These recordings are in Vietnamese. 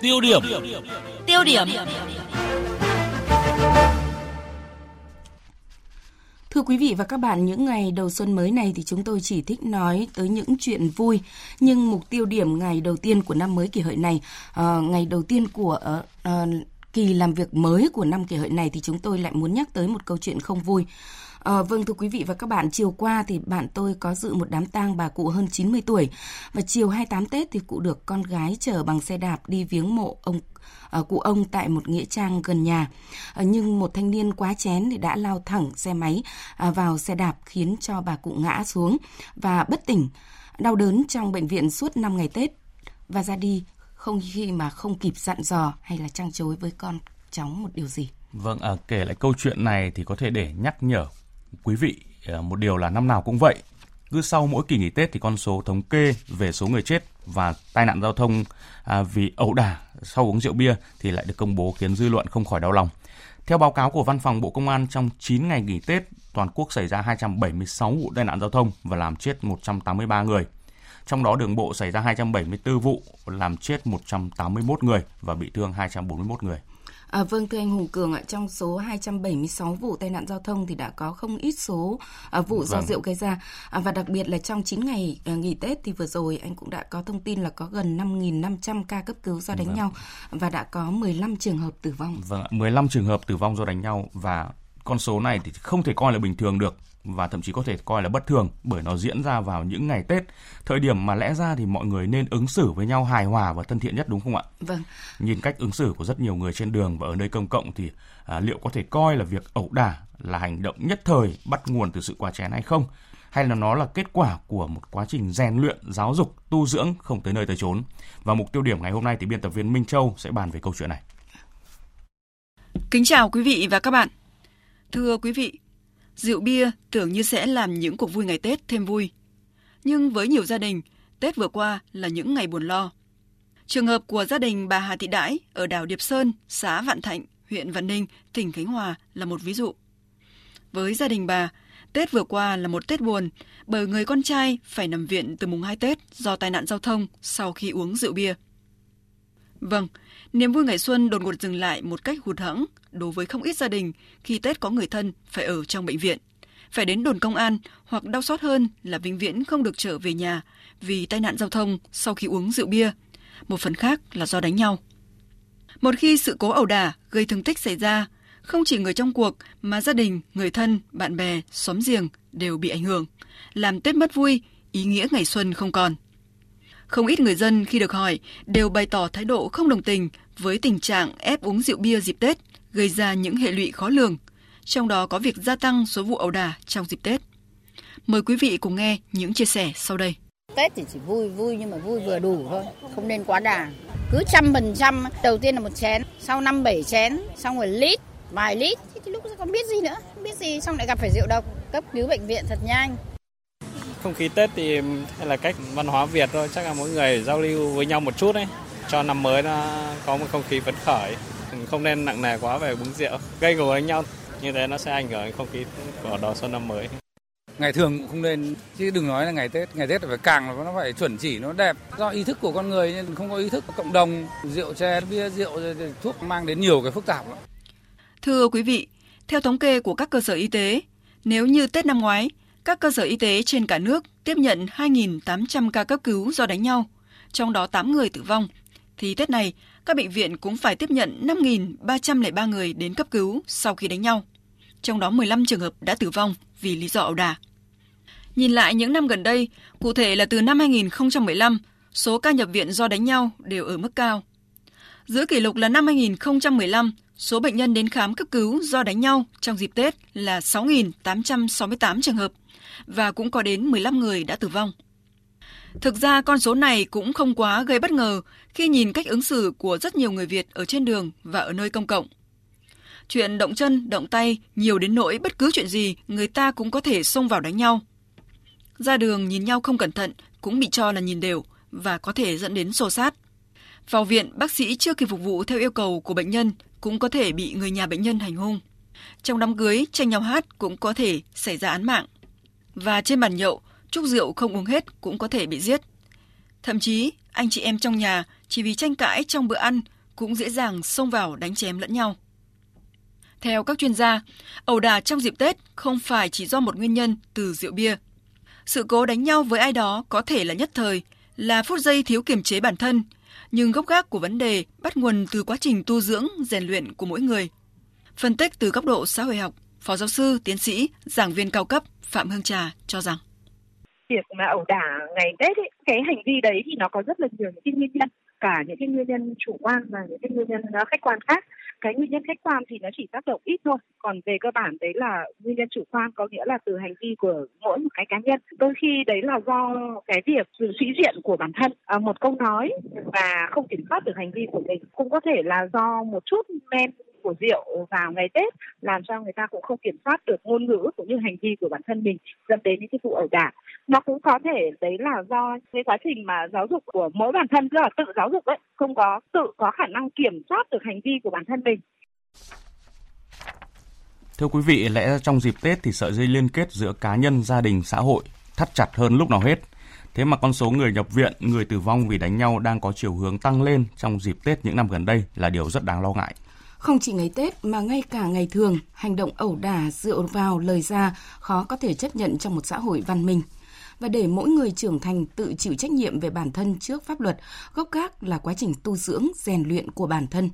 Tiêu điểm. Tiêu điểm. Thưa quý vị và các bạn, những ngày đầu xuân mới này thì chúng tôi chỉ thích nói tới những chuyện vui. Nhưng mục tiêu điểm ngày đầu tiên của năm mới kỷ hợi này, uh, ngày đầu tiên của uh, kỳ làm việc mới của năm kỷ hợi này thì chúng tôi lại muốn nhắc tới một câu chuyện không vui. À, vâng thưa quý vị và các bạn, chiều qua thì bạn tôi có dự một đám tang bà cụ hơn 90 tuổi và chiều 28 Tết thì cụ được con gái chở bằng xe đạp đi viếng mộ ông à, cụ ông tại một nghĩa trang gần nhà. À, nhưng một thanh niên quá chén thì đã lao thẳng xe máy à, vào xe đạp khiến cho bà cụ ngã xuống và bất tỉnh, đau đớn trong bệnh viện suốt 5 ngày Tết và ra đi không khi mà không kịp dặn dò hay là trang chối với con cháu một điều gì. Vâng, à, kể lại câu chuyện này thì có thể để nhắc nhở quý vị ờ, một điều là năm nào cũng vậy. Cứ sau mỗi kỳ nghỉ Tết thì con số thống kê về số người chết và tai nạn giao thông à, vì ẩu đả sau uống rượu bia thì lại được công bố khiến dư luận không khỏi đau lòng. Theo báo cáo của Văn phòng Bộ Công an, trong 9 ngày nghỉ Tết, toàn quốc xảy ra 276 vụ tai nạn giao thông và làm chết 183 người. Trong đó đường bộ xảy ra 274 vụ, làm chết 181 người và bị thương 241 người. À, vâng thưa anh Hùng Cường ạ, trong số 276 vụ tai nạn giao thông thì đã có không ít số à, vụ do vâng. rượu gây ra à, và đặc biệt là trong 9 ngày à, nghỉ Tết thì vừa rồi anh cũng đã có thông tin là có gần 5.500 ca cấp cứu do đánh vâng. nhau và đã có 15 trường hợp tử vong. Vâng, 15 trường hợp tử vong do đánh nhau và con số này thì không thể coi là bình thường được và thậm chí có thể coi là bất thường bởi nó diễn ra vào những ngày Tết, thời điểm mà lẽ ra thì mọi người nên ứng xử với nhau hài hòa và thân thiện nhất đúng không ạ? Vâng. Nhìn cách ứng xử của rất nhiều người trên đường và ở nơi công cộng thì à, liệu có thể coi là việc ẩu đả là hành động nhất thời bắt nguồn từ sự quá chén hay không? Hay là nó là kết quả của một quá trình rèn luyện, giáo dục, tu dưỡng không tới nơi tới chốn? Và mục tiêu điểm ngày hôm nay thì biên tập viên Minh Châu sẽ bàn về câu chuyện này. Kính chào quý vị và các bạn. Thưa quý vị, Rượu bia tưởng như sẽ làm những cuộc vui ngày Tết thêm vui. Nhưng với nhiều gia đình, Tết vừa qua là những ngày buồn lo. Trường hợp của gia đình bà Hà Thị Đãi ở đảo Điệp Sơn, xã Vạn Thạnh, huyện Vạn Ninh, tỉnh Khánh Hòa là một ví dụ. Với gia đình bà, Tết vừa qua là một Tết buồn bởi người con trai phải nằm viện từ mùng 2 Tết do tai nạn giao thông sau khi uống rượu bia. Vâng, niềm vui ngày xuân đột ngột dừng lại một cách hụt hẫng đối với không ít gia đình khi Tết có người thân phải ở trong bệnh viện, phải đến đồn công an hoặc đau xót hơn là vĩnh viễn không được trở về nhà vì tai nạn giao thông sau khi uống rượu bia. Một phần khác là do đánh nhau. Một khi sự cố ẩu đả gây thương tích xảy ra, không chỉ người trong cuộc mà gia đình, người thân, bạn bè, xóm giềng đều bị ảnh hưởng, làm Tết mất vui, ý nghĩa ngày xuân không còn. Không ít người dân khi được hỏi đều bày tỏ thái độ không đồng tình với tình trạng ép uống rượu bia dịp Tết, gây ra những hệ lụy khó lường, trong đó có việc gia tăng số vụ ẩu đả trong dịp Tết. Mời quý vị cùng nghe những chia sẻ sau đây. Tết thì chỉ vui vui nhưng mà vui vừa đủ thôi, không nên quá đà. Cứ trăm phần trăm đầu tiên là một chén, sau năm bảy chén, xong rồi lít, vài lít, thì lúc còn biết gì nữa, không biết gì, xong lại gặp phải rượu độc, cấp cứu bệnh viện thật nhanh. Không khí Tết thì là cách văn hóa Việt thôi, chắc là mỗi người giao lưu với nhau một chút ấy, cho năm mới nó có một không khí phấn khởi. Không nên nặng nề quá về uống rượu gây gổ đánh nhau. Như thế nó sẽ ảnh hưởng đến không khí của đón xuân năm mới. Ngày thường cũng không nên chứ đừng nói là ngày tết. Ngày tết phải càng nó phải chuẩn chỉ nó đẹp. Do ý thức của con người nên không có ý thức. Của cộng đồng rượu chè bia rượu thuốc mang đến nhiều cái phức tạp lắm. thưa quý vị theo thống kê của các cơ sở y tế nếu như tết năm ngoái các cơ sở y tế trên cả nước tiếp nhận 2.800 ca cấp cứu do đánh nhau, trong đó 8 người tử vong, thì Tết này các bệnh viện cũng phải tiếp nhận 5.303 người đến cấp cứu sau khi đánh nhau. Trong đó 15 trường hợp đã tử vong vì lý do ẩu đả. Nhìn lại những năm gần đây, cụ thể là từ năm 2015, số ca nhập viện do đánh nhau đều ở mức cao. Giữ kỷ lục là năm 2015, số bệnh nhân đến khám cấp cứu do đánh nhau trong dịp Tết là 6.868 trường hợp và cũng có đến 15 người đã tử vong. Thực ra con số này cũng không quá gây bất ngờ khi nhìn cách ứng xử của rất nhiều người Việt ở trên đường và ở nơi công cộng. Chuyện động chân, động tay nhiều đến nỗi bất cứ chuyện gì người ta cũng có thể xông vào đánh nhau. Ra đường nhìn nhau không cẩn thận cũng bị cho là nhìn đều và có thể dẫn đến xô sát. Vào viện, bác sĩ chưa kịp phục vụ theo yêu cầu của bệnh nhân cũng có thể bị người nhà bệnh nhân hành hung. Trong đám cưới, tranh nhau hát cũng có thể xảy ra án mạng. Và trên bàn nhậu, chúc rượu không uống hết cũng có thể bị giết. Thậm chí, anh chị em trong nhà chỉ vì tranh cãi trong bữa ăn cũng dễ dàng xông vào đánh chém lẫn nhau. Theo các chuyên gia, ẩu đả trong dịp Tết không phải chỉ do một nguyên nhân từ rượu bia. Sự cố đánh nhau với ai đó có thể là nhất thời, là phút giây thiếu kiềm chế bản thân, nhưng gốc gác của vấn đề bắt nguồn từ quá trình tu dưỡng, rèn luyện của mỗi người. Phân tích từ góc độ xã hội học, Phó giáo sư, tiến sĩ, giảng viên cao cấp Phạm Hương Trà cho rằng. Việc mà ẩu đả ngày Tết ấy, cái hành vi đấy thì nó có rất là nhiều những cái nguyên nhân cả những cái nguyên nhân chủ quan và những cái nguyên nhân ờ, khách quan khác. Cái nguyên nhân khách quan thì nó chỉ tác động ít thôi còn về cơ bản đấy là nguyên nhân chủ quan có nghĩa là từ hành vi của mỗi một cái cá nhân. Đôi khi đấy là do cái việc sự sĩ diện của bản thân. À, một câu nói và không kiểm soát được hành vi của mình cũng có thể là do một chút men của rượu vào ngày Tết làm cho người ta cũng không kiểm soát được ngôn ngữ cũng như hành vi của bản thân mình dẫn đến những cái vụ ẩu đả nó cũng có thể đấy là do cái quá trình mà giáo dục của mỗi bản thân tức là tự giáo dục đấy không có tự có khả năng kiểm soát được hành vi của bản thân mình Thưa quý vị, lẽ ra trong dịp Tết thì sợi dây liên kết giữa cá nhân, gia đình, xã hội thắt chặt hơn lúc nào hết. Thế mà con số người nhập viện, người tử vong vì đánh nhau đang có chiều hướng tăng lên trong dịp Tết những năm gần đây là điều rất đáng lo ngại. Không chỉ ngày Tết mà ngay cả ngày thường, hành động ẩu đả, dựa vào, lời ra khó có thể chấp nhận trong một xã hội văn minh. Và để mỗi người trưởng thành tự chịu trách nhiệm về bản thân trước pháp luật, gốc gác là quá trình tu dưỡng, rèn luyện của bản thân.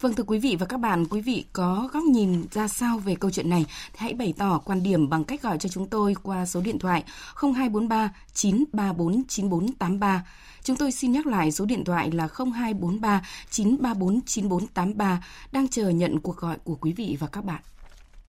Vâng thưa quý vị và các bạn, quý vị có góc nhìn ra sao về câu chuyện này thì hãy bày tỏ quan điểm bằng cách gọi cho chúng tôi qua số điện thoại 0243 934 9483. Chúng tôi xin nhắc lại số điện thoại là 0243 934 9483 đang chờ nhận cuộc gọi của quý vị và các bạn.